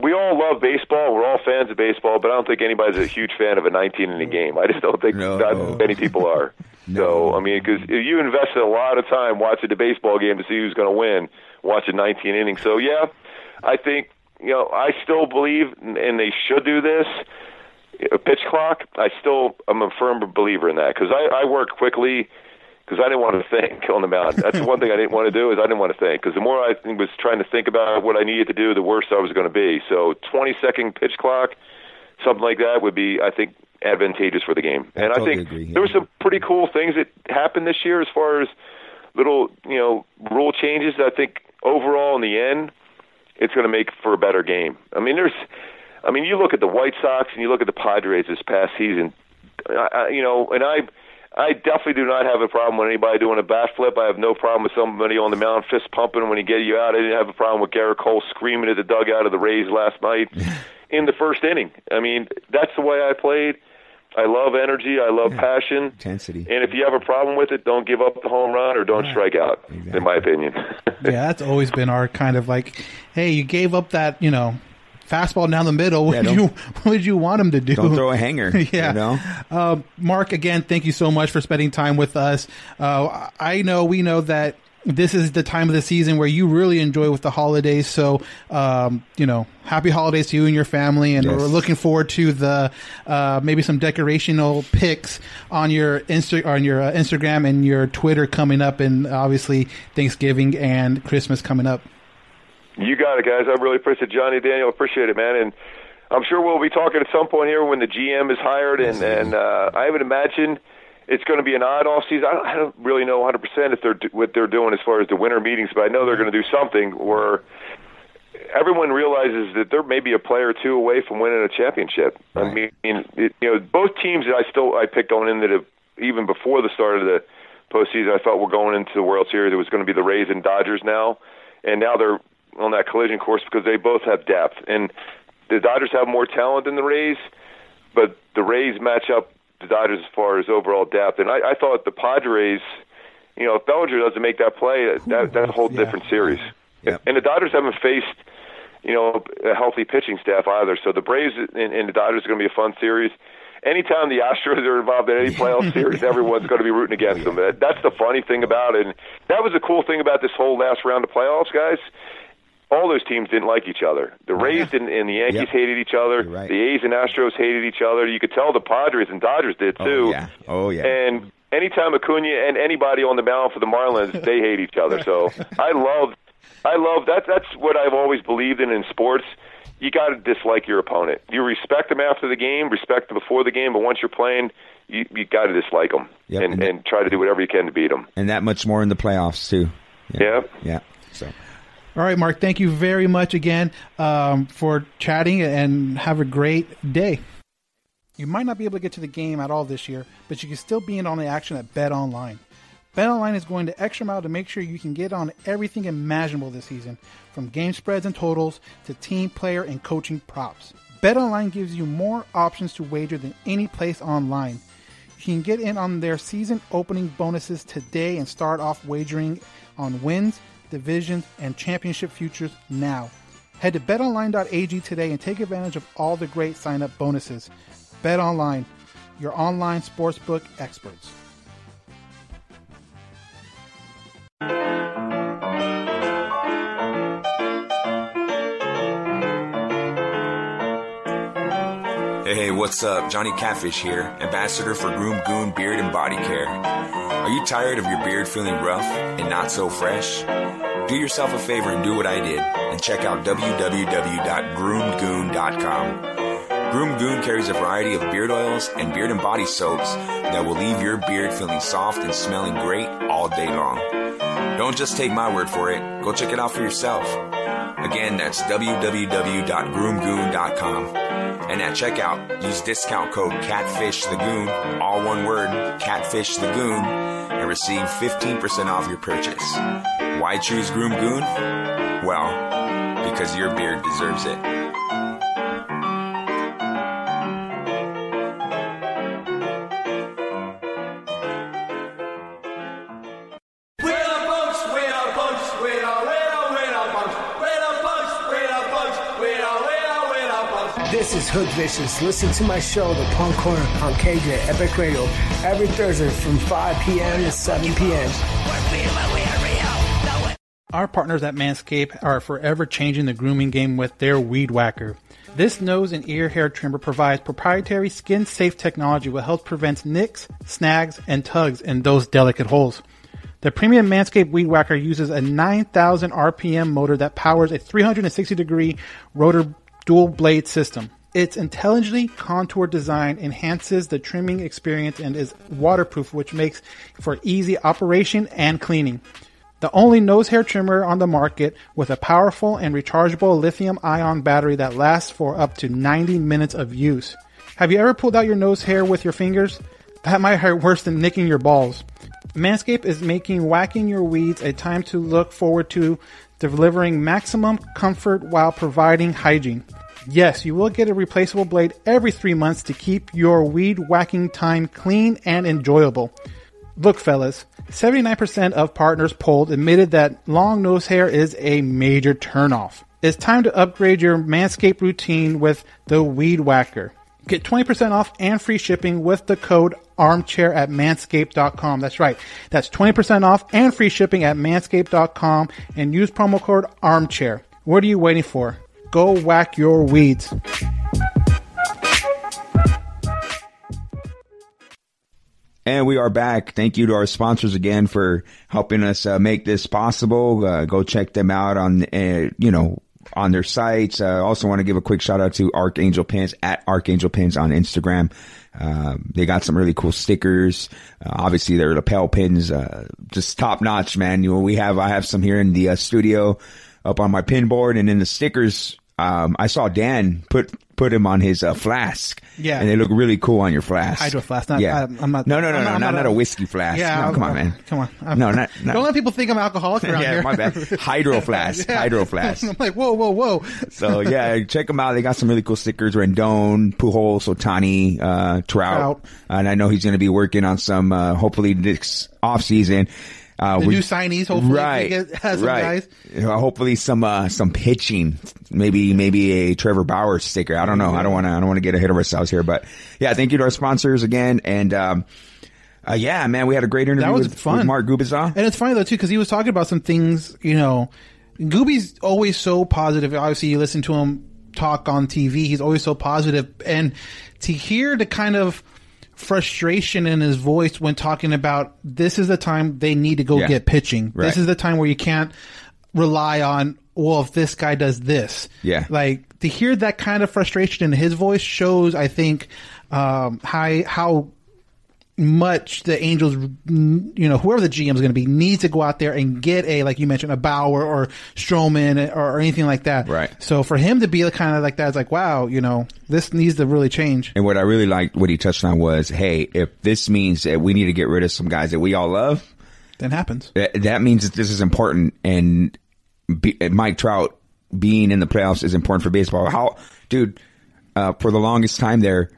we all love baseball. We're all fans of baseball, but I don't think anybody's a huge fan of a 19 inning game. I just don't think that many people are. So, I mean, because you invested a lot of time watching the baseball game to see who's going to win, watching 19 innings. So, yeah, I think you know, I still believe, and they should do this. A pitch clock. I still am a firm believer in that because I, I worked quickly because I didn't want to think on the mound. That's the one thing I didn't want to do is I didn't want to think because the more I was trying to think about what I needed to do, the worse I was going to be. So, 20 second pitch clock, something like that would be, I think, advantageous for the game. and I totally think agree, yeah. there were some pretty cool things that happened this year as far as little, you know, rule changes. I think overall in the end it's going to make for a better game. I mean, there's, I mean, you look at the White Sox and you look at the Padres this past season. I, I, you know, and I, I definitely do not have a problem with anybody doing a bat flip. I have no problem with somebody on the mound fist pumping when he get you out. I didn't have a problem with Gerrit Cole screaming at the dugout of the Rays last night in the first inning. I mean, that's the way I played. I love energy. I love passion. Intensity. And if you have a problem with it, don't give up the home run or don't strike out. In my opinion. yeah, that's always been our kind of like, hey, you gave up that, you know, fastball down the middle. What Yeah, did you What did you want him to do? Don't throw a hanger, yeah. you know? Uh, Mark, again, thank you so much for spending time with us. Uh, I know we know that this is the time of the season where you really enjoy with the holidays. So, um, you know, happy holidays to you and your family, and Yes. we're looking forward to the uh, maybe some decorational pics on your Insta on your uh, Instagram and your Twitter coming up, and obviously Thanksgiving and Christmas coming up. You got it, guys. I really appreciate it. Johnny Daniel. Appreciate it, man. And I'm sure we'll be talking at some point here when the GM is hired. And and uh, I would imagine it's going to be an odd off season. I don't, I don't really know 100 percent if they're what they're doing as far as the winter meetings, but I know they're going to do something where everyone realizes that there may be a player or two away from winning a championship. I mean, it, you know, both teams that I still I picked going in that have, even before the start of the postseason, I thought were going into the World Series. It was going to be the Rays and Dodgers now, and now they're on that collision course because they both have depth, and the Dodgers have more talent than the Rays, but the Rays match up the Dodgers as far as overall depth, and I, I thought the Padres. You know, if Bellinger doesn't make that play, that, that's a whole different series. Yeah. And the Dodgers haven't faced you know, a healthy pitching staff either. So the Braves and, and the Dodgers are going to be a fun series. Anytime the Astros are involved in any playoff series, everyone's going to be rooting against them. That- That's the funny thing about it. And that was the cool thing about this whole last round of playoffs, guys. All those teams didn't like each other. The Rays and, and the Yankees Yep. hated each other. The A's and Astros hated each other. You could tell the Padres and Dodgers did oh, too. Oh, yeah. Oh, yeah. And anytime Acuna and anybody on the mound for the Marlins, they hate each other. So I love, I love that. That's what I've always believed in in sports. You got to dislike your opponent. You respect them after the game, respect them before the game, but once you're playing, you you got to dislike them Yep. and, and try to do whatever you can to beat them. And that much more in the playoffs, too. Yeah. Yeah. So. All right, Mark. Thank you very much again um, for chatting, and have a great day. You might not be able to get to the game at all this year, but you can still be in on the action at Bet Online. Bet Online is going the extra mile to make sure you can get on everything imaginable this season, from game spreads and totals to team player and coaching props. Bet Online gives you more options to wager than any place online. You can get in on their season opening bonuses today and start off wagering on wins, divisions, and championship futures now. Head to betonline.ag today and take advantage of all the great sign up bonuses. BetOnline, your online sportsbook experts. Hey, hey, what's up? Johnny Catfish here, ambassador for Groom Goon Beard and Body Care. Are you tired of your beard feeling rough and not so fresh? Do yourself a favor and do what I did and check out www.groomgoon.com. Groom Goon carries a variety of beard oils and beard and body soaps that will leave your beard feeling soft and smelling great all day long. Don't just take my word for it, go check it out for yourself. Again, that's www.groomgoon.com. And at checkout, use discount code CATFISHTheGoon, all one word, CATFISH the Goon, and receive 15% off your purchase. Why choose Groom Goon? Well, because your beard deserves it. This is Hood Vicious. Listen to my show, The Punk Corner, on KJ Epic Radio, every Thursday from 5 p.m. to 7 p.m. Our partners at Manscaped are forever changing the grooming game with their Weed Whacker. This nose and ear hair trimmer provides proprietary skin safe technology that helps prevent nicks, snags, and tugs in those delicate holes. The premium Manscaped Weed Whacker uses a 9,000 RPM motor that powers a 360 degree rotor dual blade system. Its intelligently contoured design enhances the trimming experience and is waterproof, which makes for easy operation and cleaning. The only nose hair trimmer on the market with a powerful and rechargeable lithium ion battery that lasts for up to 90 minutes of use. Have you ever pulled out your nose hair with your fingers? That might hurt worse than nicking your balls. Manscaped is making whacking your weeds a time to look forward to, delivering maximum comfort while providing hygiene. Yes, you will get a replaceable blade every three months to keep your weed whacking time clean and enjoyable. Look, fellas, 79% of partners polled admitted that long nose hair is a major turnoff. It's time to upgrade your Manscaped routine with the Weed Whacker. Get 20% off and free shipping with the code armchair at manscaped.com. That's right. That's 20% off and free shipping at manscaped.com and use promo code armchair. What are you waiting for? Go whack your weeds. And we are back. Thank you to our sponsors again for helping us uh, make this possible. Uh, go check them out on, uh, you know, on their sites. I also want to give a quick shout out to Archangel Pins at Archangel Pins on Instagram. Uh, they got some really cool stickers. Uh, obviously, their lapel pins, uh, just top notch, man. You know, we have, I have some here in the uh, studio up on my pin board and then the stickers. Um, I saw Dan put, put him on his uh, flask. Yeah. And they look really cool on your flask. Hydro flask. Not, yeah. I'm, I'm not. No, no, no, I'm no, I'm not, not a- whiskey flask. Yeah, No, come on, man. Come on. I'm- No, not, not Don't let people think I'm alcoholic around yeah, here. my bad. Hydro flask. Yeah. Hydro flask. I'm like, whoa, whoa, whoa. So yeah, check them out. They got some really cool stickers. Rendon, Pujols, Ohtani, uh, Trout. Trout. And I know he's going to be working on some, uh, hopefully this off season. Uh, The we- new signees, hopefully, right, get- has some right. guys. Hopefully some, uh, some pitching, maybe, maybe a Trevor Bauer sticker. I don't know. I don't want to, I don't want to get ahead of ourselves here, but yeah, thank you to our sponsors again. And, um, uh, yeah, man, we had a great interview That was with, fun. with Mark Gubicza. And it's funny though too because he was talking about some things. You know, Gooby's always so positive. Obviously, you listen to him talk on TV. He's always so positive, and to hear the kind of frustration in his voice when talking about this is the time they need to go Yeah. get pitching. Right. This is the time where you can't rely on well if this guy does this. Yeah. Like to hear that kind of frustration in his voice shows, I think, um, how how much the Angels, you know, whoever the GM is going to be, needs to go out there and get a, like you mentioned, a Bauer or Stroman or, or anything like that. Right. So for him to be the kind of like that, it's like, wow, you know, this needs to really change. And what I really liked, what he touched on was, hey, if this means that we need to get rid of some guys that we all love, Then happens. that, that means that this is important. And be, Mike Trout being in the playoffs is important for baseball. How, dude, uh, for the longest time there,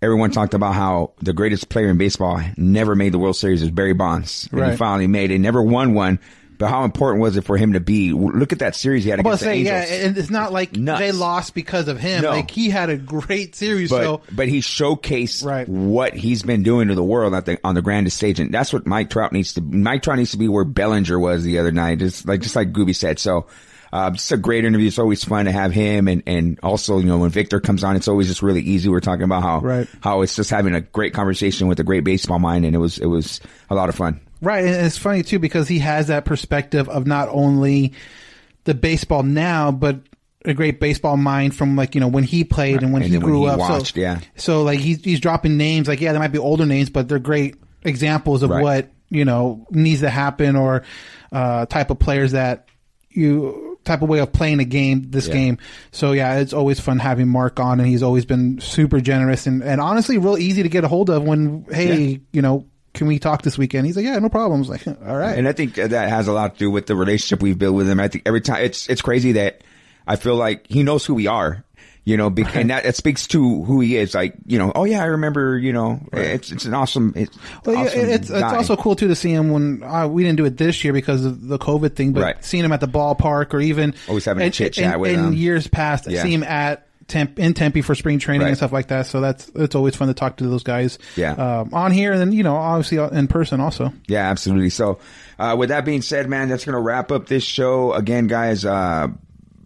everyone talked about how the greatest player in baseball never made the World Series is Barry Bonds. And he finally made it. Never won one. But how important was it for him to be? Look at that series he had I'm against say, the yeah, Angels. and it's not like they lost because of him. No. Like he had a great series. but so but he showcased what he's been doing to the world at the on the grandest stage, and that's what Mike Trout needs to. Mike Trout needs to be where Bellinger was the other night, just like just like Gooby said. So. Uh, just a great interview. It's always fun to have him, and, and also, you know, when Victor comes on, it's always just really easy. We're talking about how Right. how it's just having a great conversation with a great baseball mind, and it was it was a lot of fun. Right, and it's funny too because he has that perspective of not only the baseball now, but a great baseball mind from like you know when he played and when And he then when grew he up. watched, so, yeah. So like he's he's dropping names like yeah, they might be older names, but they're great examples of Right. what you know needs to happen or uh, type of players that you type of way of playing a game this Yeah. game. So yeah, it's always fun having Mark on, and he's always been super generous and and honestly real easy to get a hold of when hey Yeah. you know. Can we talk this weekend? He's like, yeah, no problems. Like, all right. And I think that has a lot to do with the relationship we've built with him. I think every time it's it's crazy that I feel like he knows who we are. You know, and that, that speaks to who he is. Like, you know, oh yeah, I remember. You know, it's it's an awesome. It's Well, awesome it's it's also cool too to see him when uh, we didn't do it this year because of the COVID thing, but Right. seeing him at the ballpark or even Always having a chit-chat in, with in him. years past, Yeah. see him at Temp in Tempe for spring training Right. and stuff like that. So that's it's always fun to talk to those guys. Yeah. um, on here and then you know obviously in person also. Yeah, absolutely. So, uh, with that being said, man, that's going to wrap up this show. Again, guys, uh,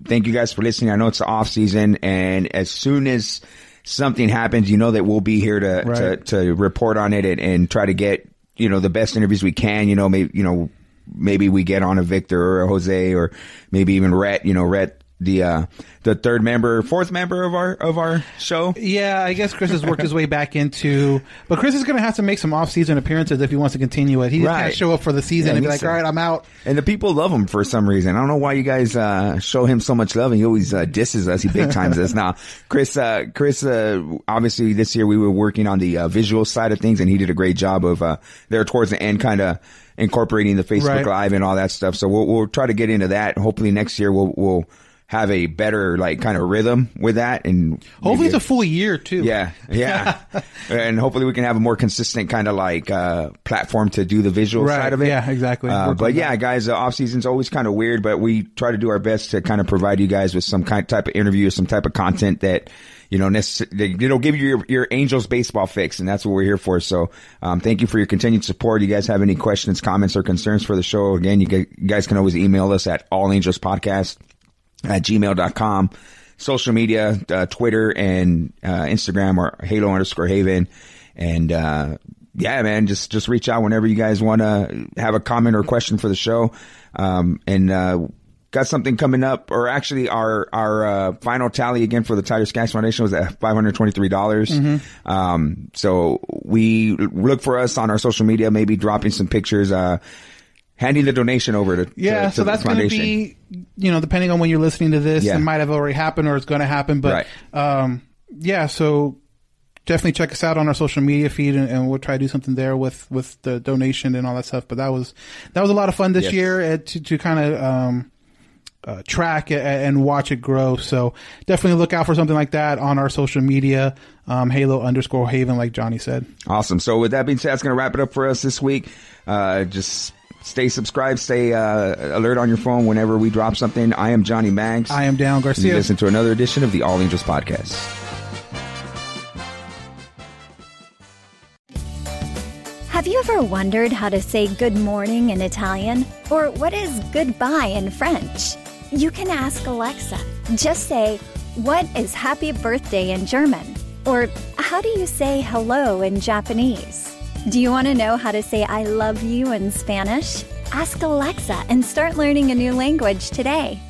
thank you guys for listening. I know it's the off season and as soon as something happens, you know that we'll be here to, Right. to, to report on it and, and try to get, you know, the best interviews we can, you know, maybe, you know, maybe we get on a Victor or a Jose or maybe even Rhett, you know, Rhett the uh, the third member, fourth member of our of our show. Yeah, I guess Chris has worked his way back into, but Chris is going to have to make some off-season appearances if he wants to continue it. He just can't show up for the season Yeah, and be like, needs "All right, I'm out." And the people love him for some reason. I don't know why you guys uh, show him so much love, and he always uh, disses us. He big times us. Now, Chris, uh, Chris, uh, obviously this year we were working on the uh, visual side of things, and he did a great job of uh, there towards the end, kind of incorporating the Facebook Right. Live and all that stuff. So we'll we'll try to get into that. Hopefully next year we'll we'll have a better like kind of rhythm with that, and Hopefully, it's a full year too. yeah, yeah, and hopefully we can have a more consistent kind of like uh, platform to do the visual Right, side of it. yeah, exactly. Uh, but yeah, guys, the off season's always kind of weird, but we try to do our best to kind of provide you guys with some kind type of interview, or some type of content that you know necess- it'll give you your, your Angels baseball fix, and that's what we're here for. So um, thank you for your continued support. You guys have any questions, comments, or concerns for the show? Again, you guys can always email us at All Angels Podcast at gmail.com. Social media, uh, Twitter and, uh, Instagram or Halo underscore Haven. And, uh, yeah, man, just, just reach out whenever you guys want to have a comment or question for the show. Um, and, uh, got something coming up or actually our, our, uh, final tally again for the Tyler Skaggs Foundation was at $523. dollars Mhm. Um, so we look for us on our social media, maybe dropping some pictures, uh, handing the donation over to, Yeah, to, to so that's going to be, you know, depending on when you're listening to this, Yeah. it might have already happened or it's going to happen. But, um, yeah, so definitely check us out on our social media feed and, and we'll try to do something there with, with the donation and all that stuff. But that was, that was a lot of fun this Yes. year uh, to, to kind of, um, uh, track it and watch it grow. So definitely look out for something like that on our social media, um, Halo underscore Haven, like Johnny said. Awesome. So with that being said, that's going to wrap it up for us this week. Uh, just stay subscribed, stay uh, alert on your phone whenever we drop something. I am Johnny Mags. I am Dan You Garcia. listen to another edition of the All Angels podcast. Have you ever wondered how to say good morning in Italian? Or what is goodbye in French? You can ask Alexa. Just say, What is happy birthday in German? Or how do you say hello in Japanese? Do you want to know how to say I love you in Spanish? Ask Alexa and start learning a new language today.